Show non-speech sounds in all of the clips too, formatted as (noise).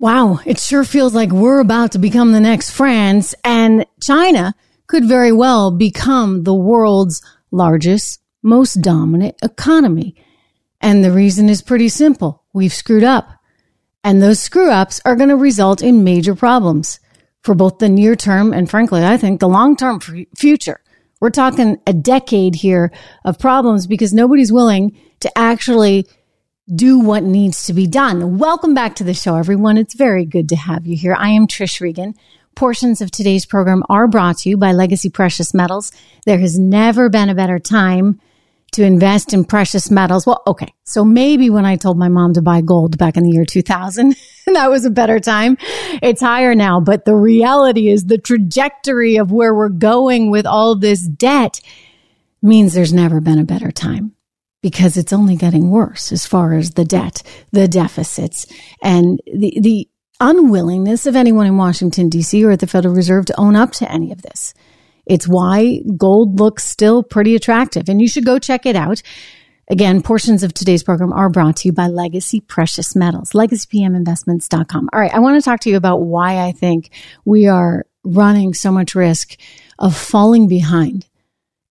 Wow, it sure feels like we're about to become the next France, and China could very well become the world's largest, most dominant economy. And the reason is pretty simple. We've screwed up. And those screw ups are going to result in major problems for both the near term and frankly, I think the long term future. We're talking a decade here of problems because nobody's willing to actually do what needs to be done. Welcome back to the show, everyone. It's very good to have you here. I am Trish Regan. Portions of today's program are brought to you by Legacy Precious Metals. There has never been a better time to invest in precious metals. Well, okay. So maybe when I told my mom to buy gold back in the year 2000, (laughs) that was a better time. It's higher now, but the reality is the trajectory of where we're going with all this debt means there's never been a better time because it's only getting worse as far as the debt, the deficits, and the, the unwillingness of anyone in Washington, D.C. or at the Federal Reserve to own up to any of this. It's why gold looks still pretty attractive, and you should go check it out. Again, portions of today's program are brought to you by Legacy Precious Metals, legacypminvestments.com. All right, I want to talk to you about why I think we are running so much risk of falling behind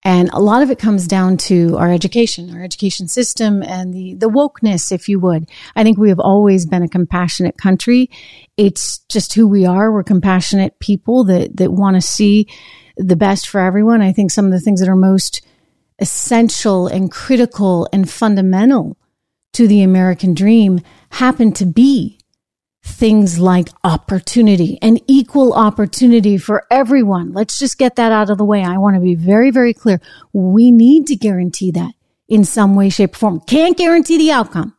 and a lot of it comes down to our education, our education system and the, the wokeness, if you would. I think we have always been a compassionate country. It's just who we are. We're compassionate people that, that want to see the best for everyone. I think some of the things that are most essential and critical and fundamental to the American dream happen to be things like opportunity and equal opportunity for everyone. Let's just get that out of the way. I want to be very, very clear. We need to guarantee that in some way, shape, or form. Can't guarantee the outcome.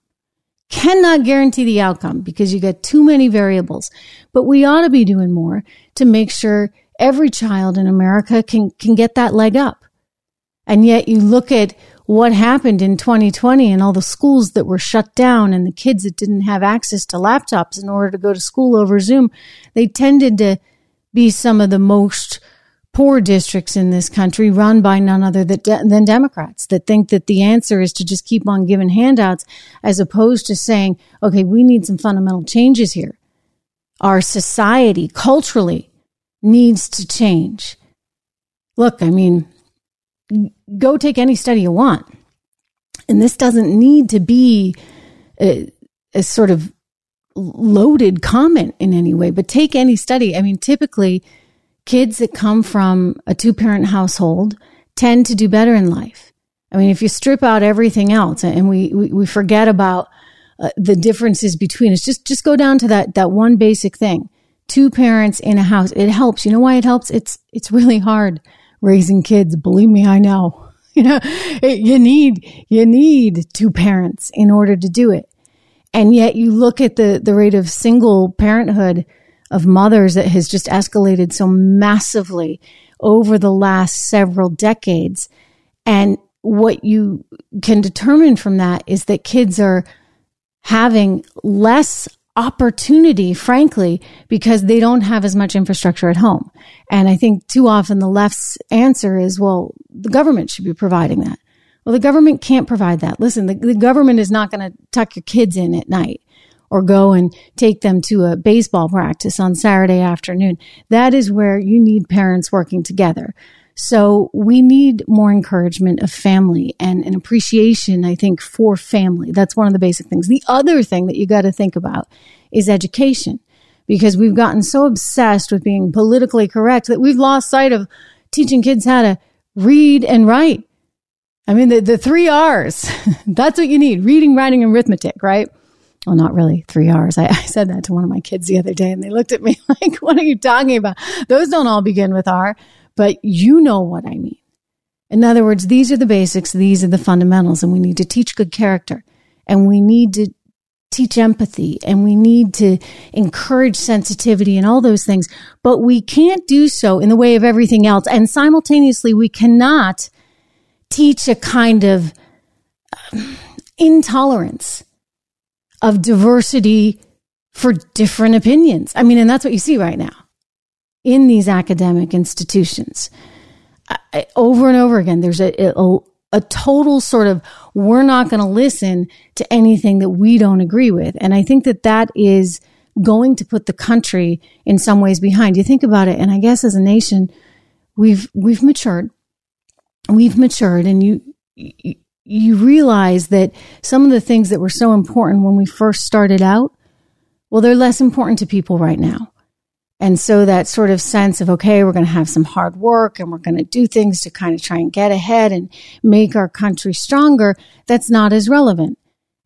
Cannot guarantee the outcome because you get too many variables. But we ought to be doing more to make sure every child in America can, can get that leg up. And yet you look at what happened in 2020 and all the schools that were shut down and the kids that didn't have access to laptops in order to go to school over Zoom, they tended to be some of the most poor districts in this country run by none other than Democrats that think that the answer is to just keep on giving handouts as opposed to saying, okay, we need some fundamental changes here. Our society culturally needs to change. Look, I mean, go take any study you want. And this doesn't need to be a, a sort of loaded comment in any way, but take any study. I mean, typically, kids that come from a two parent household tend to do better in life. I mean, if you strip out everything else and we, we, we forget about uh, the differences between us, just, just go down to that, that one basic thing. Two parents in a house. It helps. You know why it helps? It's, it's really hard raising kids. Believe me, I know. (laughs) You know, you need, you need two parents in order to do it. And yet you look at the, the rate of single parenthood of mothers that has just escalated so massively over the last several decades. And what you can determine from that is that kids are having less opportunity, frankly, because they don't have as much infrastructure at home. And I think too often the left's answer is, well, the government should be providing that. Well, the government can't provide that. Listen, the, the government is not going to tuck your kids in at night or go and take them to a baseball practice on Saturday afternoon. That is where you need parents working together. So we need more encouragement of family and an appreciation, I think, for family. That's one of the basic things. The other thing that you got to think about is education because we've gotten so obsessed with being politically correct that we've lost sight of teaching kids how to read and write. I mean, the, the three R's, (laughs) that's what you need reading, writing, and arithmetic, right? Well, not really three R's. I, (laughs) I, said that to one of my kids the other day and they looked at me (laughs) like, what are you talking about? Those don't all begin with R but you know what I mean. In other words, these are the basics, these are the fundamentals, and we need to teach good character and we need to teach empathy and we need to encourage sensitivity and all those things. But we can't do so in the way of everything else. And simultaneously, we cannot teach a kind of um, intolerance of diversity for different opinions. I mean, and that's what you see right now in these academic institutions. I, over and over again, there's a, a, a total sort of, we're not going to listen to anything that we don't agree with. And I think that that is going to put the country in some ways behind. You think about it, and I guess as a nation, we've we've matured, we've matured, and you you realize that some of the things that were so important when we first started out, well, they're less important to people right now. And so that sort of sense of, okay, we're going to have some hard work and we're going to do things to kind of try and get ahead and make our country stronger, that's not as relevant.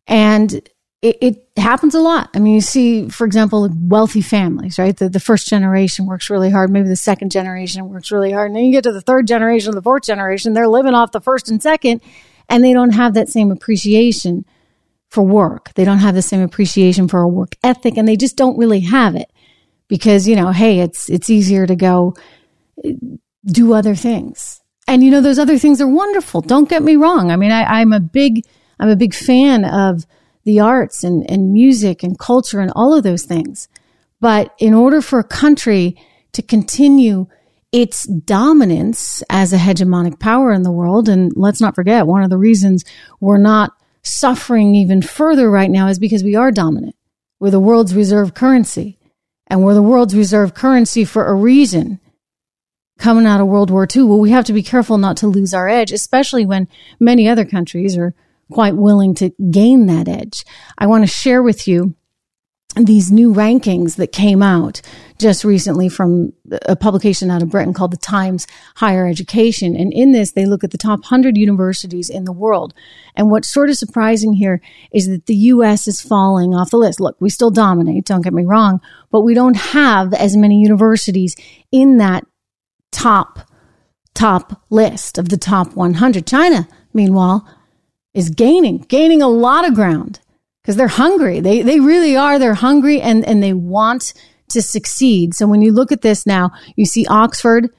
And it, it, happens a lot. I mean, you see, for example, wealthy families, right? The, the first generation works really hard. Maybe the second generation works really hard. And then you get to the third generation, the fourth generation, they're living off the first and second, and they don't have that same appreciation for work. They don't have the same appreciation for a work ethic, and they just don't really have it because, you know, hey, it's, it's easier to go uh, do other things. And, you know, those other things are wonderful. Don't get me wrong. I mean, I, I'm a big, I'm a big fan of the arts and, and music and culture and all of those things. But in order for a country to continue its dominance as a hegemonic power in the world, and let's not forget, one of the reasons we're not suffering even further right now is because we are dominant. We're the world's reserve currency. And we're the world's reserve currency for a reason. Coming out of World War II, well, we have to be careful not to lose our edge, especially when many other countries are quite willing to gain that edge. I want to share with you these new rankings that came out just recently from a publication out of Britain called the Times Higher Education. And in this, they look at the top 100 universities in the world. And what's sort of surprising here is that the US is falling off the list. Look, we still dominate, don't get me wrong, but we don't have as many universities in that top, top list of the top 100. China, meanwhile, is gaining, gaining a lot of ground because they're hungry. They, they really are. They're hungry and, and they want to succeed. So when you look at this now, you see Oxford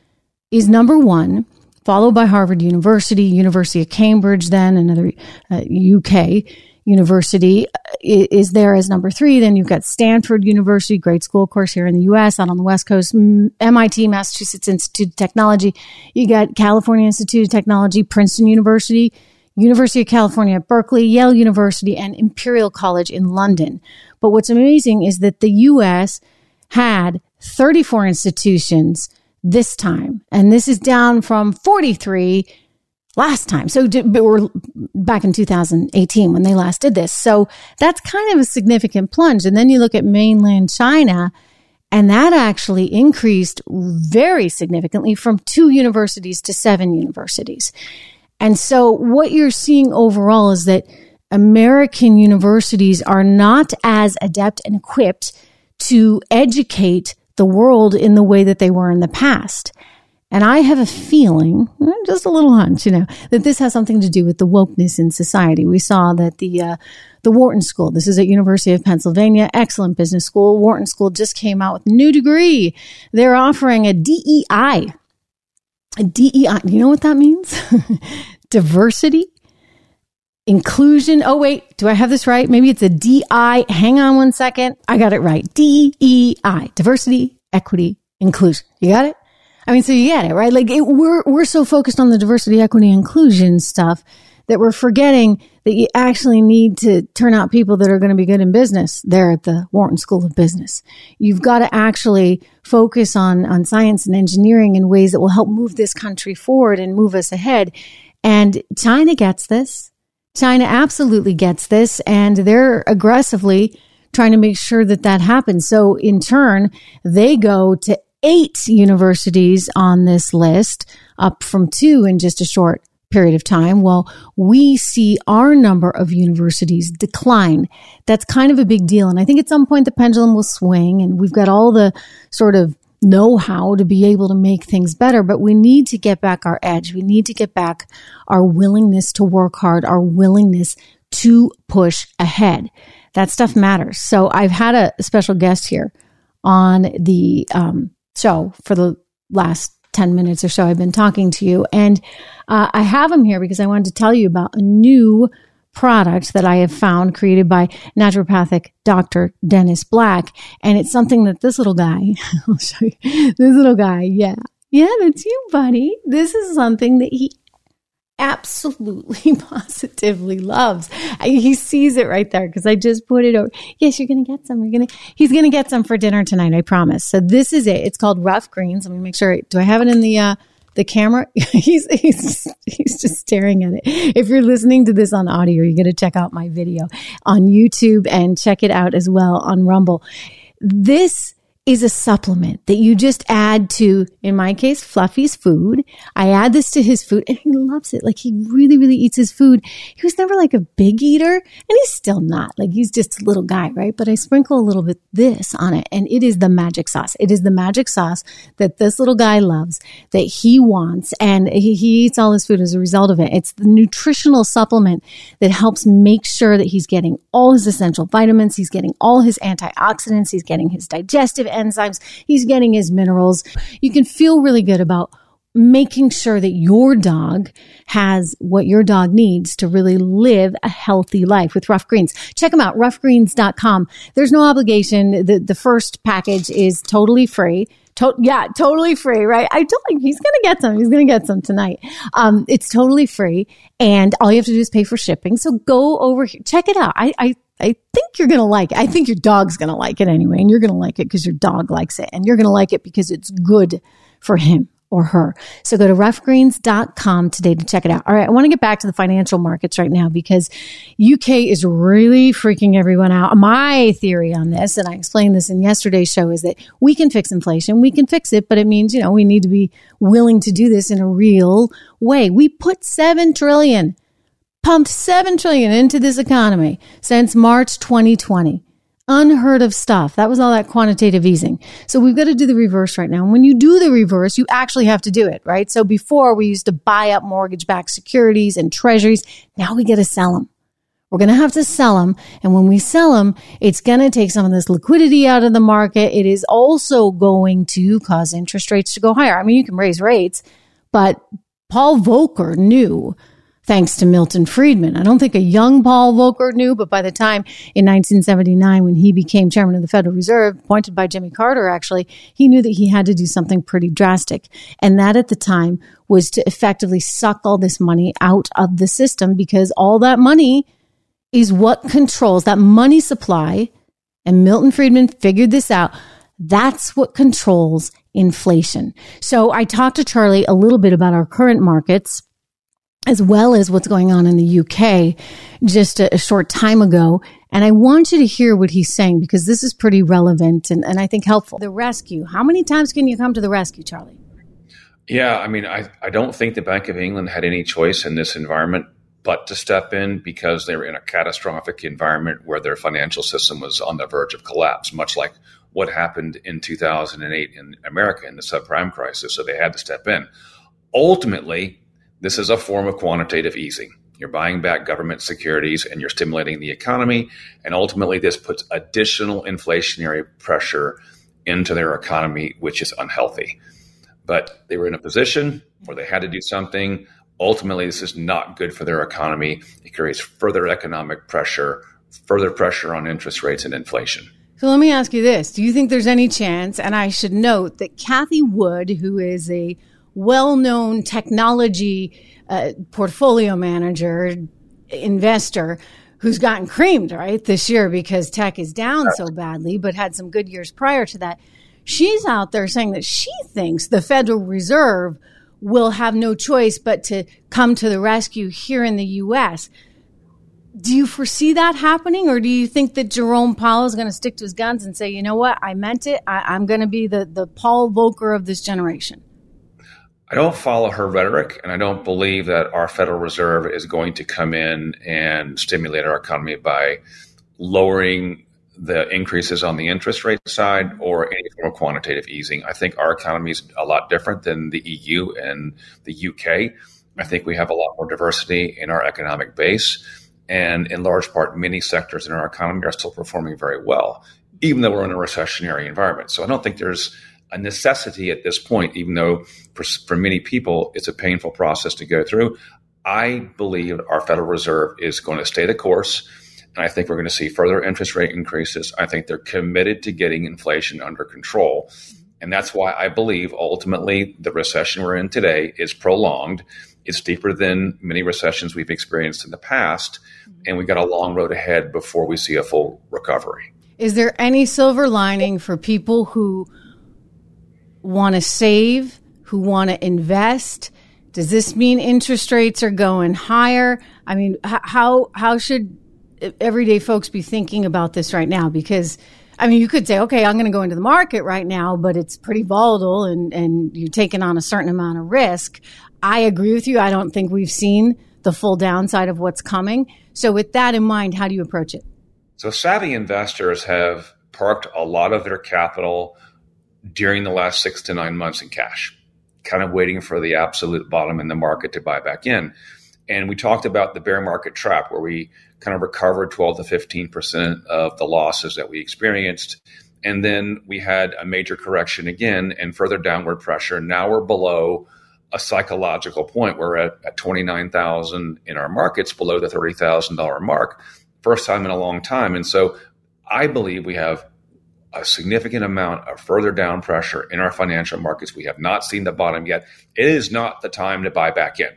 is number one, followed by Harvard University, University of Cambridge, then another uh, UK University uh, is there as number three. Then you've got Stanford University, great school, of course, here in the U.S. out on the West Coast, MIT, Massachusetts Institute of Technology. You got California Institute of Technology, Princeton University, University of California at Berkeley, Yale University, and Imperial College in London. But what's amazing is that the U.S. had 34 institutions this time, and this is down from 43 last time. So we're back in 2018 when they last did this. So that's kind of a significant plunge. And then you look at mainland China, and that actually increased very significantly from two universities to seven universities. And so what you're seeing overall is that American universities are not as adept and equipped to educate the world in the way that they were in the past. And I have a feeling, just a little hunch, you know, that this has something to do with the wokeness in society. We saw that the uh, the Wharton School, this is at University of Pennsylvania, excellent business school. Wharton School just came out with a new degree. They're offering a DEI DEI, you know what that means? (laughs) Diversity, inclusion. Oh, wait, do I have this right? Maybe it's a DI. Hang on one second. I got it right. DEI, diversity, equity, inclusion. You got it? I mean, so you get it, right? Like it, we're, we're so focused on the diversity, equity, inclusion stuff that we're forgetting that you actually need to turn out people that are going to be good in business there at the Wharton School of Business. You've got to actually focus on, on science and engineering in ways that will help move this country forward and move us ahead. And China gets this. China absolutely gets this and they're aggressively trying to make sure that that happens. So in turn, they go to eight universities on this list up from two in just a short period of time while we see our number of universities decline. That's kind of a big deal. And I think at some point the pendulum will swing and we've got all the sort of know how to be able to make things better, but we need to get back our edge. We need to get back our willingness to work hard, our willingness to push ahead. That stuff matters. So I've had a special guest here on the um, show for the last 10 minutes or so I've been talking to you. And uh, I have him here because I wanted to tell you about a new product that I have found created by naturopathic Dr. Dennis Black. And it's something that this little guy, (laughs) I'll show you, this little guy, yeah. Yeah, that's you, buddy. This is something that he absolutely (laughs) positively loves. He sees it right there because I just put it over. Yes, you're going to get some. You're going to, he's going to get some for dinner tonight. I promise. So this is it. It's called rough greens. Let me make sure. Do I have it in the, uh, the camera? (laughs) he's, he's, he's just staring at it. If you're listening to this on audio, you're going to check out my video on YouTube and check it out as well on Rumble. This is a supplement that you just add to, in my case, Fluffy's food. I add this to his food and he loves it. Like he really, really eats his food. He was never like a big eater and he's still not. Like he's just a little guy, right? But I sprinkle a little bit this on it and it is the magic sauce. It is the magic sauce that this little guy loves, that he wants, and he, he eats all his food as a result of it. It's the nutritional supplement that helps make sure that he's getting all his essential vitamins, he's getting all his antioxidants, he's getting his digestive enzymes, he's getting his minerals. You can feel really good about making sure that your dog has what your dog needs to really live a healthy life with Rough Greens. Check them out, roughgreens.com. There's no obligation. The, the first package is totally free. To- yeah, totally free, right? I told him he's going to get some. He's going to get some tonight. Um, it's totally free. And all you have to do is pay for shipping. So go over here, check it out. I, I I think you're going to like it. I think your dog's going to like it anyway. And you're going to like it because your dog likes it. And you're going to like it because it's good for him or her. So go to roughgreens.com today to check it out. All right. I want to get back to the financial markets right now because UK is really freaking everyone out. My theory on this, and I explained this in yesterday's show, is that we can fix inflation. We can fix it, but it means, you know, we need to be willing to do this in a real way. We put seven trillion, pumped seven trillion into this economy since March 2020 unheard of stuff. That was all that quantitative easing. So we've got to do the reverse right now. And when you do the reverse, you actually have to do it, right? So before we used to buy up mortgage backed securities and treasuries. Now we get to sell them. We're going to have to sell them. And when we sell them, it's going to take some of this liquidity out of the market. It is also going to cause interest rates to go higher. I mean, you can raise rates, but Paul Volcker knew thanks to Milton Friedman. I don't think a young Paul Volcker knew, but by the time in 1979, when he became chairman of the Federal Reserve, appointed by Jimmy Carter, actually, he knew that he had to do something pretty drastic. And that at the time was to effectively suck all this money out of the system because all that money is what controls that money supply. And Milton Friedman figured this out. That's what controls inflation. So I talked to Charlie a little bit about our current markets as well as what's going on in the UK just a, a, short time ago. And I want you to hear what he's saying because this is pretty relevant and, and I think helpful. The rescue. How many times can you come to the rescue, Charlie? Yeah, I mean, I, I don't think the Bank of England had any choice in this environment but to step in because they were in a catastrophic environment where their financial system was on the verge of collapse, much like what happened in 2008 in America in the subprime crisis. So they had to step in. Ultimately, this is a form of quantitative easing. You're buying back government securities and you're stimulating the economy. And ultimately, this puts additional inflationary pressure into their economy, which is unhealthy. But they were in a position where they had to do something. Ultimately, this is not good for their economy. It creates further economic pressure, further pressure on interest rates and inflation. So let me ask you this Do you think there's any chance? And I should note that Cathie Wood, who is a well known technology uh, portfolio manager, investor who's gotten creamed, right, this year because tech is down so badly, but had some good years prior to that. She's out there saying that she thinks the Federal Reserve will have no choice but to come to the rescue here in the U.S. Do you foresee that happening, or do you think that Jerome Powell is going to stick to his guns and say, you know what, I meant it. I, am going to be the, the Paul Volcker of this generation? I don't follow her rhetoric, and I don't believe that our Federal Reserve is going to come in and stimulate our economy by lowering the increases on the interest rate side or any form of quantitative easing. I think our economy is a lot different than the EU and the UK. I think we have a lot more diversity in our economic base. And in large part, many sectors in our economy are still performing very well, even though we're in a recessionary environment. So I don't think there's a necessity at this point, even though for, for many people it's a painful process to go through. I believe our Federal Reserve is going to stay the course. And I think we're going to see further interest rate increases. I think they're committed to getting inflation under control. And that's why I believe ultimately the recession we're in today is prolonged It's deeper than many recessions we've experienced in the past, and we've got a long road ahead before we see a full recovery. Is there any silver lining for people who want to save, who want to invest? Does this mean interest rates are going higher? I mean, how how should everyday folks be thinking about this right now? Because I mean, you could say, okay, I'm going to go into the market right now, but it's pretty volatile and, and you're taking on a certain amount of risk. I agree with you. I don't think we've seen the full downside of what's coming. So with that in mind, how do you approach it? So savvy investors have parked a lot of their capital during the last six to nine months in cash, kind of waiting for the absolute bottom in the market to buy back in. And we talked about the bear market trap where we kind of recovered 12 to 15% of the losses that we experienced. And then we had a major correction again and further downward pressure. Now we're below a psychological point. We're at, at 29,000 in our markets, below the $30,000 mark. First time in a long time. And so I believe we have a significant amount of further down pressure in our financial markets. We have not seen the bottom yet. It is not the time to buy back in.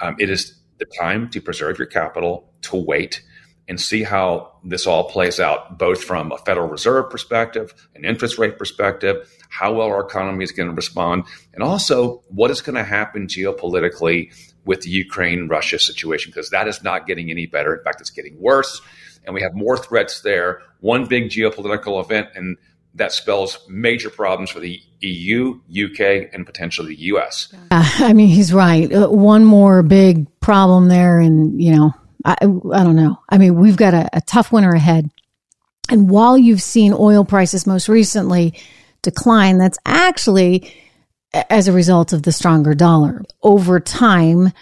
Um, it is the time to preserve your capital, to wait and see how this all plays out, both from a Federal Reserve perspective, an interest rate perspective, how well our economy is going to respond, and also what is going to happen geopolitically with the Ukraine Russia situation, because that is not getting any better. In fact, it's getting worse. And we have more threats there. One big geopolitical event, and that spells major problems for the EU, UK, and potentially the US. Uh, I mean, he's right. Uh, one more big problem there, and, you know, I, I don't know. I mean, we've got a, a tough winter ahead. And while you've seen oil prices most recently decline, that's actually as a result of the stronger dollar. Over time,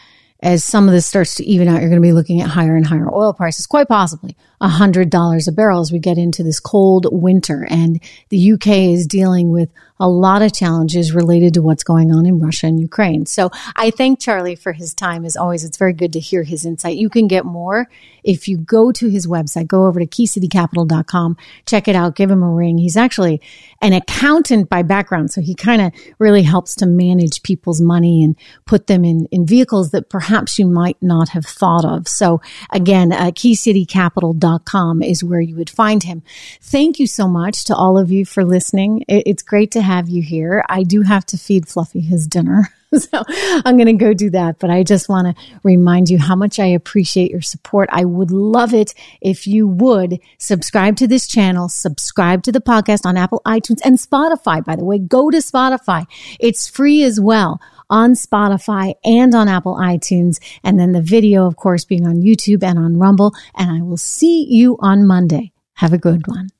as some of this starts to even out, you're going to be looking at higher and higher oil prices, quite possibly $100 a barrel as we get into this cold winter. And the UK is dealing with a lot of challenges related to what's going on in Russia and Ukraine. So I thank Charlie for his time. As always, it's very good to hear his insight. You can get more if you go to his website, go over to keycitycapital.com, check it out, give him a ring. He's actually an accountant by background. So he kind of really helps to manage people's money and put them in, in vehicles that perhaps you might not have thought of. So again, uh, keycitycapital.com is where you would find him. Thank you so much to all of you for listening. It's great to have you here. I do have to feed Fluffy his dinner. (laughs) so I'm going to go do that. But I just want to remind you how much I appreciate your support. I would love it if you would subscribe to this channel, subscribe to the podcast on Apple iTunes and Spotify. By the way, go to Spotify. It's free as well on Spotify and on Apple iTunes. And then the video, of course, being on YouTube and on Rumble. And I will see you on Monday. Have a good one.